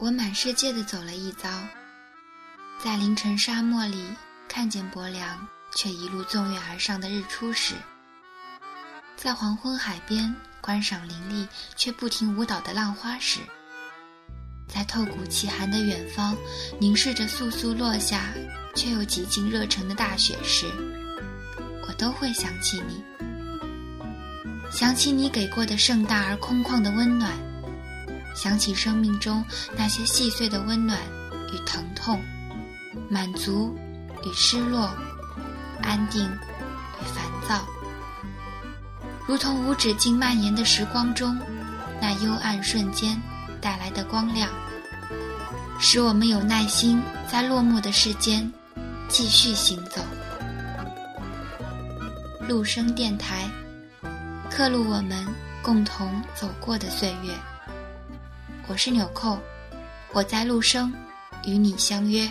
我满世界的走了一遭，在凌晨沙漠里看见薄凉，却一路纵跃而上的日出时；在黄昏海边观赏林立却不停舞蹈的浪花时；在透骨奇寒的远方凝视着簌簌落下却又几近热忱的大雪时，我都会想起你，想起你给过的盛大而空旷的温暖。想起生命中那些细碎的温暖与疼痛，满足与失落，安定与烦躁，如同无止境蔓延的时光中那幽暗瞬间带来的光亮，使我们有耐心在落寞的世间继续行走。陆生电台，刻录我们共同走过的岁月。我是纽扣，我在陆生，与你相约。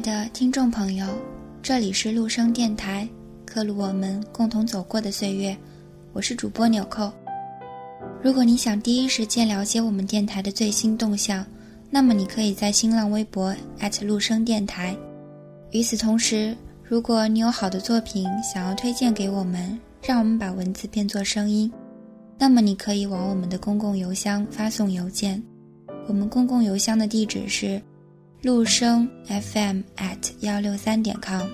的听众朋友，这里是陆生电台，刻录我们共同走过的岁月。我是主播纽扣。如果你想第一时间了解我们电台的最新动向，那么你可以在新浪微博陆生电台。与此同时，如果你有好的作品想要推荐给我们，让我们把文字变作声音，那么你可以往我们的公共邮箱发送邮件。我们公共邮箱的地址是。陆生 FM at 幺六三点 com。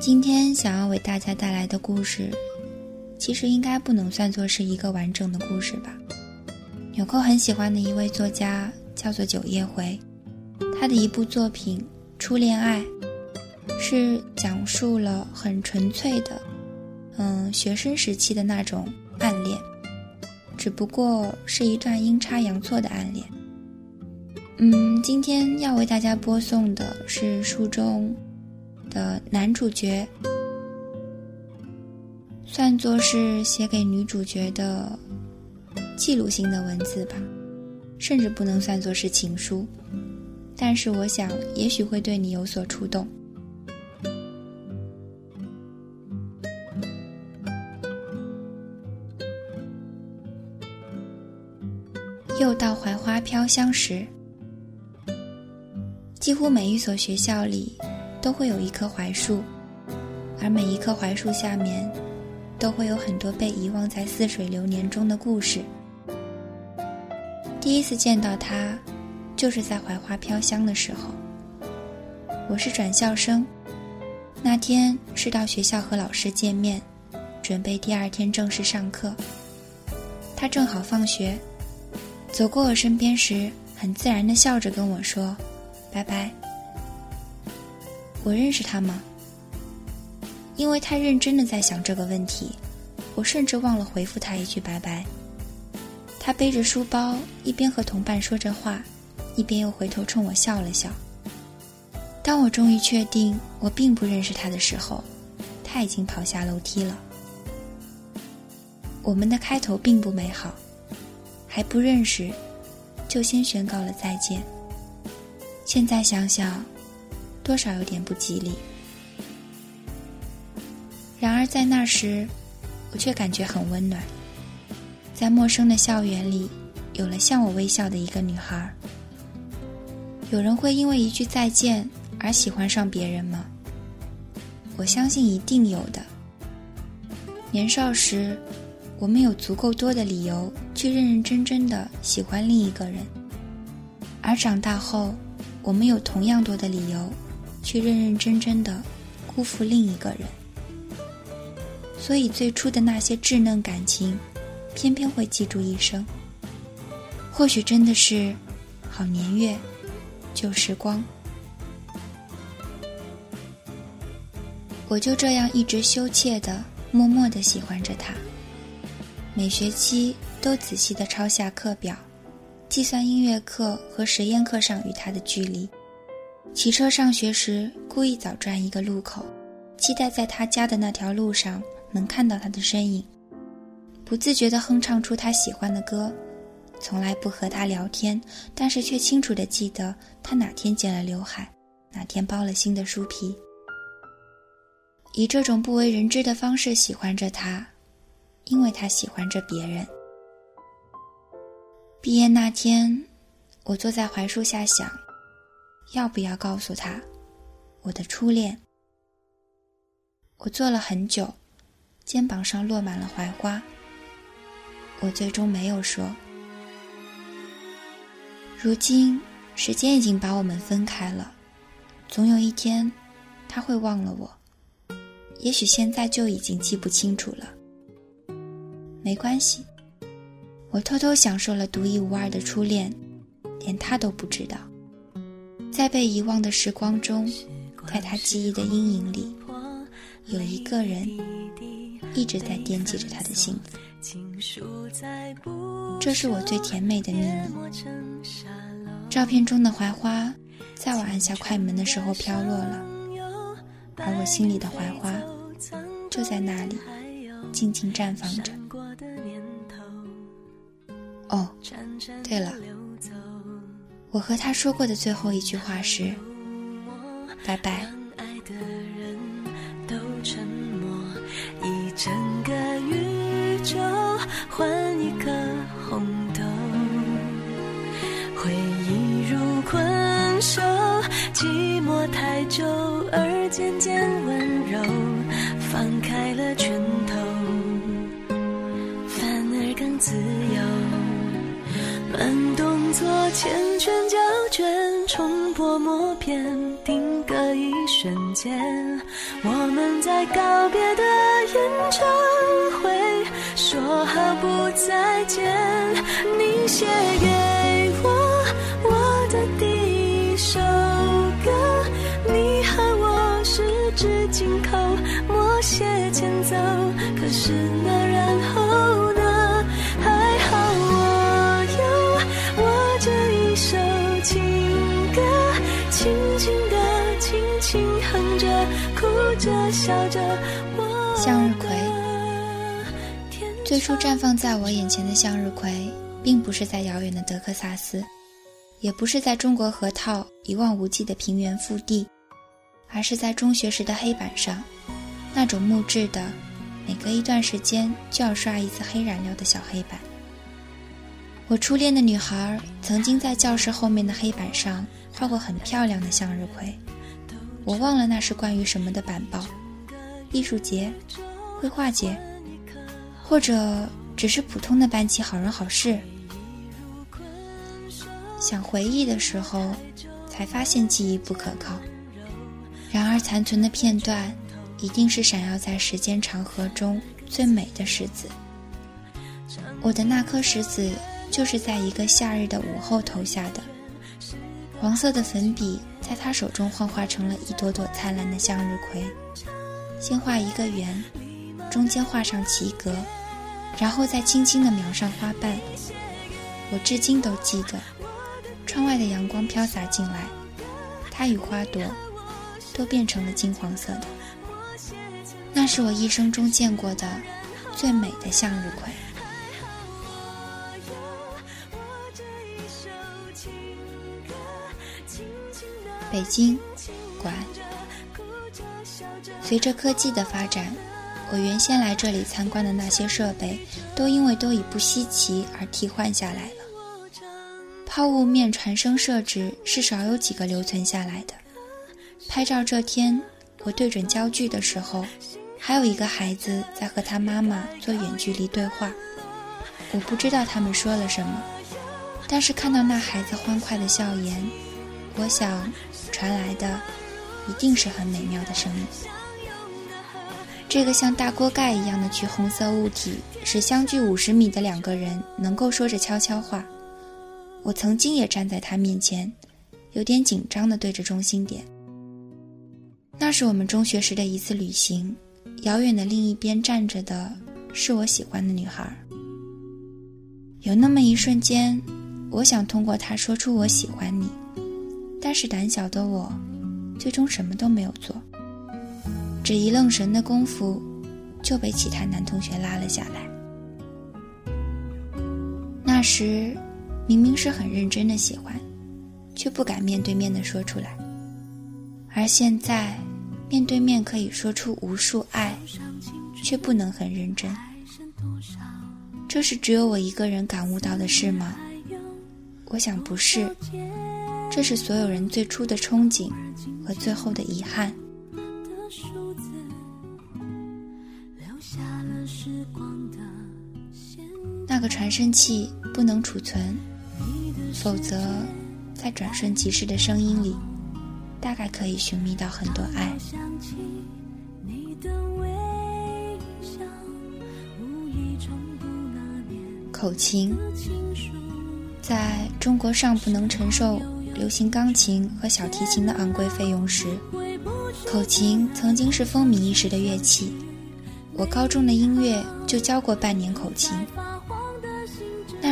今天想要为大家带来的故事，其实应该不能算作是一个完整的故事吧。纽扣很喜欢的一位作家叫做九叶回，他的一部作品《初恋爱》，是讲述了很纯粹的，嗯，学生时期的那种暗恋。只不过是一段阴差阳错的暗恋。嗯，今天要为大家播送的是书中的男主角，算作是写给女主角的记录性的文字吧，甚至不能算作是情书，但是我想，也许会对你有所触动。又到槐花飘香时，几乎每一所学校里都会有一棵槐树，而每一棵槐树下面都会有很多被遗忘在似水流年中的故事。第一次见到他，就是在槐花飘香的时候。我是转校生，那天是到学校和老师见面，准备第二天正式上课。他正好放学。走过我身边时，很自然的笑着跟我说：“拜拜。”我认识他吗？因为太认真的在想这个问题，我甚至忘了回复他一句拜拜。他背着书包，一边和同伴说着话，一边又回头冲我笑了笑。当我终于确定我并不认识他的时候，他已经跑下楼梯了。我们的开头并不美好。还不认识，就先宣告了再见。现在想想，多少有点不吉利。然而在那时，我却感觉很温暖。在陌生的校园里，有了向我微笑的一个女孩。有人会因为一句再见而喜欢上别人吗？我相信一定有的。年少时。我们有足够多的理由去认认真真的喜欢另一个人，而长大后，我们有同样多的理由去认认真真的辜负另一个人。所以，最初的那些稚嫩感情偏偏会记住一生。或许真的是好年月，旧时光。我就这样一直羞怯的、默默的喜欢着他。每学期都仔细的抄下课表，计算音乐课和实验课上与他的距离。骑车上学时，故意早转一个路口，期待在他家的那条路上能看到他的身影。不自觉地哼唱出他喜欢的歌，从来不和他聊天，但是却清楚地记得他哪天剪了刘海，哪天包了新的书皮。以这种不为人知的方式喜欢着他。因为他喜欢着别人。毕业那天，我坐在槐树下想，要不要告诉他我的初恋。我坐了很久，肩膀上落满了槐花。我最终没有说。如今，时间已经把我们分开了，总有一天，他会忘了我。也许现在就已经记不清楚了。没关系，我偷偷享受了独一无二的初恋，连他都不知道。在被遗忘的时光中，在他记忆的阴影里，有一个人一直在惦记着他的幸福。这是我最甜美的秘密。照片中的槐花，在我按下快门的时候飘落了，而我心里的槐花，就在那里，静静绽放着。哦，对了，我和他说过的最后一句话是：“拜拜。”一整个宇宙换一颗间。我们在告别的演唱会，说好不再见。你写给我我的第一首歌，你和我十指紧扣，默写前奏。可是那向日葵，最初绽放在我眼前的向日葵，并不是在遥远的德克萨斯，也不是在中国河套一望无际的平原腹地，而是在中学时的黑板上，那种木质的，每隔一段时间就要刷一次黑染料的小黑板。我初恋的女孩曾经在教室后面的黑板上画过很漂亮的向日葵。我忘了那是关于什么的板报，艺术节、绘画节，或者只是普通的班级好人好事。想回忆的时候，才发现记忆不可靠。然而残存的片段，一定是闪耀在时间长河中最美的石子。我的那颗石子，就是在一个夏日的午后投下的。黄色的粉笔在他手中幻化成了一朵朵灿烂的向日葵。先画一个圆，中间画上棋格，然后再轻轻地描上花瓣。我至今都记得，窗外的阳光飘洒进来，它与花朵都变成了金黄色的。那是我一生中见过的最美的向日葵。北京，管。随着科技的发展，我原先来这里参观的那些设备，都因为都已不稀奇而替换下来了。抛物面传声设置是少有几个留存下来的。拍照这天，我对准焦距的时候，还有一个孩子在和他妈妈做远距离对话。我不知道他们说了什么，但是看到那孩子欢快的笑颜。我想，传来的一定是很美妙的声音。这个像大锅盖一样的橘红色物体，使相距五十米的两个人能够说着悄悄话。我曾经也站在他面前，有点紧张地对着中心点。那是我们中学时的一次旅行，遥远的另一边站着的是我喜欢的女孩。有那么一瞬间，我想通过她说出我喜欢你，但是胆小的我，最终什么都没有做。只一愣神的功夫，就被其他男同学拉了下来。那时，明明是很认真的喜欢，却不敢面对面的说出来。而现在，面对面可以说出无数爱，却不能很认真。这是只有我一个人感悟到的事吗？我想不是，这是所有人最初的憧憬和最后的遗憾。那个传声器不能储存，否则，在转瞬即逝的声音里，大概可以寻觅到很多爱。口琴，在中国尚不能承受流行钢琴和小提琴的昂贵费用时，口琴曾经是风靡一时的乐器。我高中的音乐就教过半年口琴。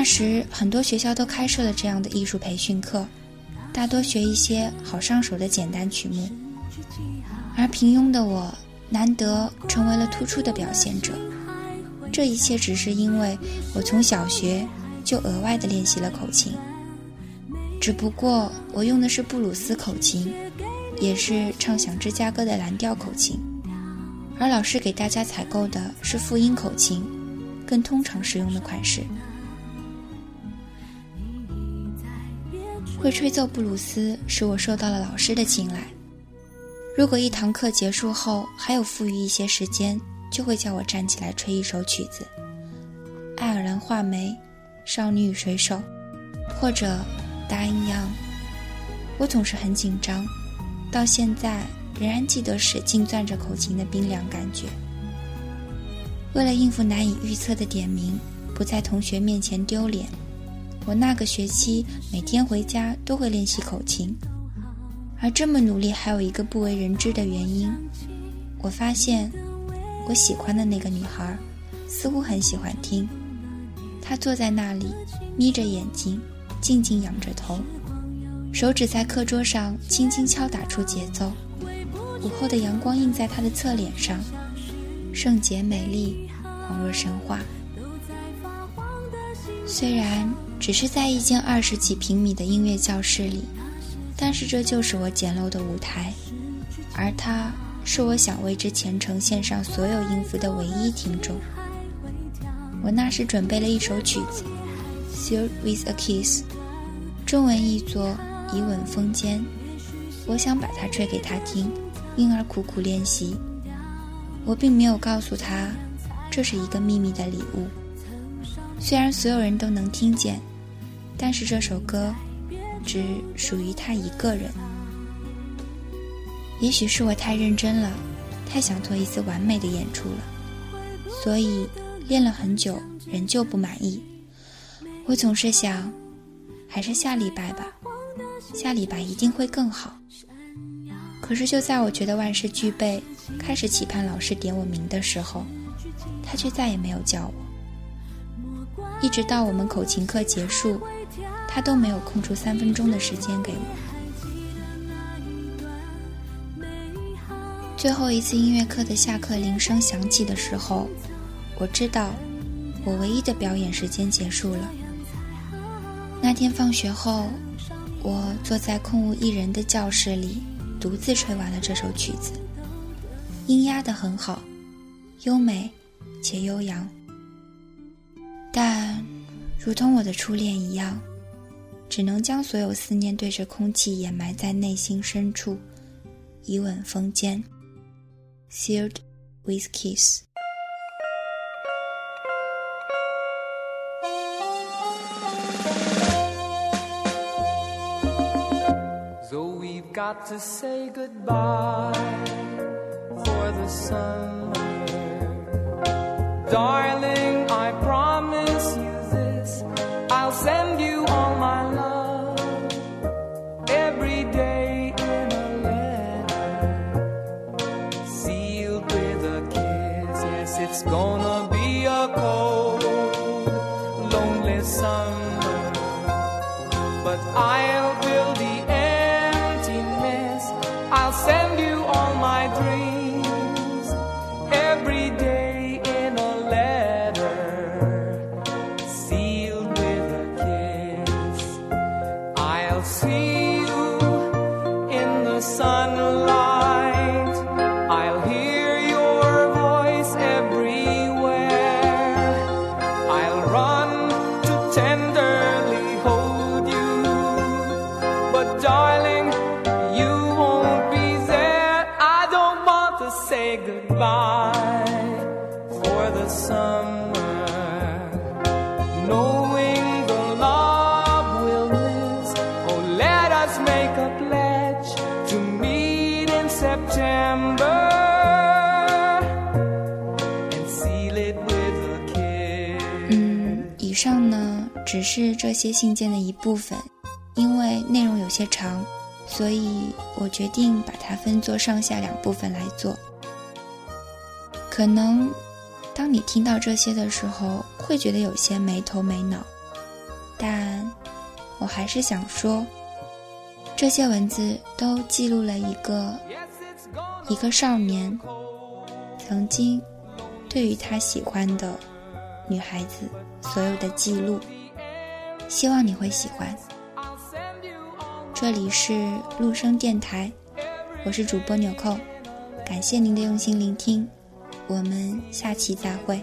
时，很多学校都开设了这样的艺术培训课，大多学一些好上手的简单曲目。而平庸的我，难得成为了突出的表现者。这一切只是因为我从小学就额外的练习了口琴。只不过我用的是布鲁斯口琴，也是唱响芝加哥的蓝调口琴，而老师给大家采购的是复音口琴，更通常使用的款式。会吹奏布鲁斯，使我受到了老师的青睐。如果一堂课结束后还有富裕一些时间，就会叫我站起来吹一首曲子，《爱尔兰画眉》《少女与水手》，或者《答应样》。我总是很紧张，到现在仍然记得使劲攥着口琴的冰凉感觉。为了应付难以预测的点名，不在同学面前丢脸。我那个学期每天回家都会练习口琴，而这么努力还有一个不为人知的原因。我发现，我喜欢的那个女孩，似乎很喜欢听。她坐在那里，眯着眼睛，静静仰着头，手指在课桌上轻轻敲打出节奏。午后的阳光映在她的侧脸上，圣洁美丽，恍若神话。虽然。只是在一间二十几平米的音乐教室里，但是这就是我简陋的舞台，而他是我想为之虔诚献上所有音符的唯一听众。我那时准备了一首曲子《Sealed with a Kiss》，中文译作《以吻封缄》，我想把它吹给他听，因而苦苦练习。我并没有告诉他，这是一个秘密的礼物，虽然所有人都能听见。但是这首歌只属于他一个人。也许是我太认真了，太想做一次完美的演出了，所以练了很久，仍旧不满意。我总是想，还是下礼拜吧，下礼拜一定会更好。可是就在我觉得万事俱备，开始期盼老师点我名的时候，他却再也没有叫我。一直到我们口琴课结束。他都没有空出三分钟的时间给我。最后一次音乐课的下课铃声响起的时候，我知道我唯一的表演时间结束了。那天放学后，我坐在空无一人的教室里，独自吹完了这首曲子，音压得很好，优美且悠扬，但如同我的初恋一样。只能将所有思念对着空气掩埋在内心深处，以吻封缄，sealed with kiss。So we've got to say goodbye for the summer. darling, It's gonna be a cold, lonely summer, but I'll 是这些信件的一部分，因为内容有些长，所以我决定把它分作上下两部分来做。可能当你听到这些的时候，会觉得有些没头没脑，但我还是想说，这些文字都记录了一个一个少年曾经对于他喜欢的女孩子所有的记录，希望你会喜欢。这里是陆生电台，我是主播纽扣，感谢您的用心聆听，我们下期再会。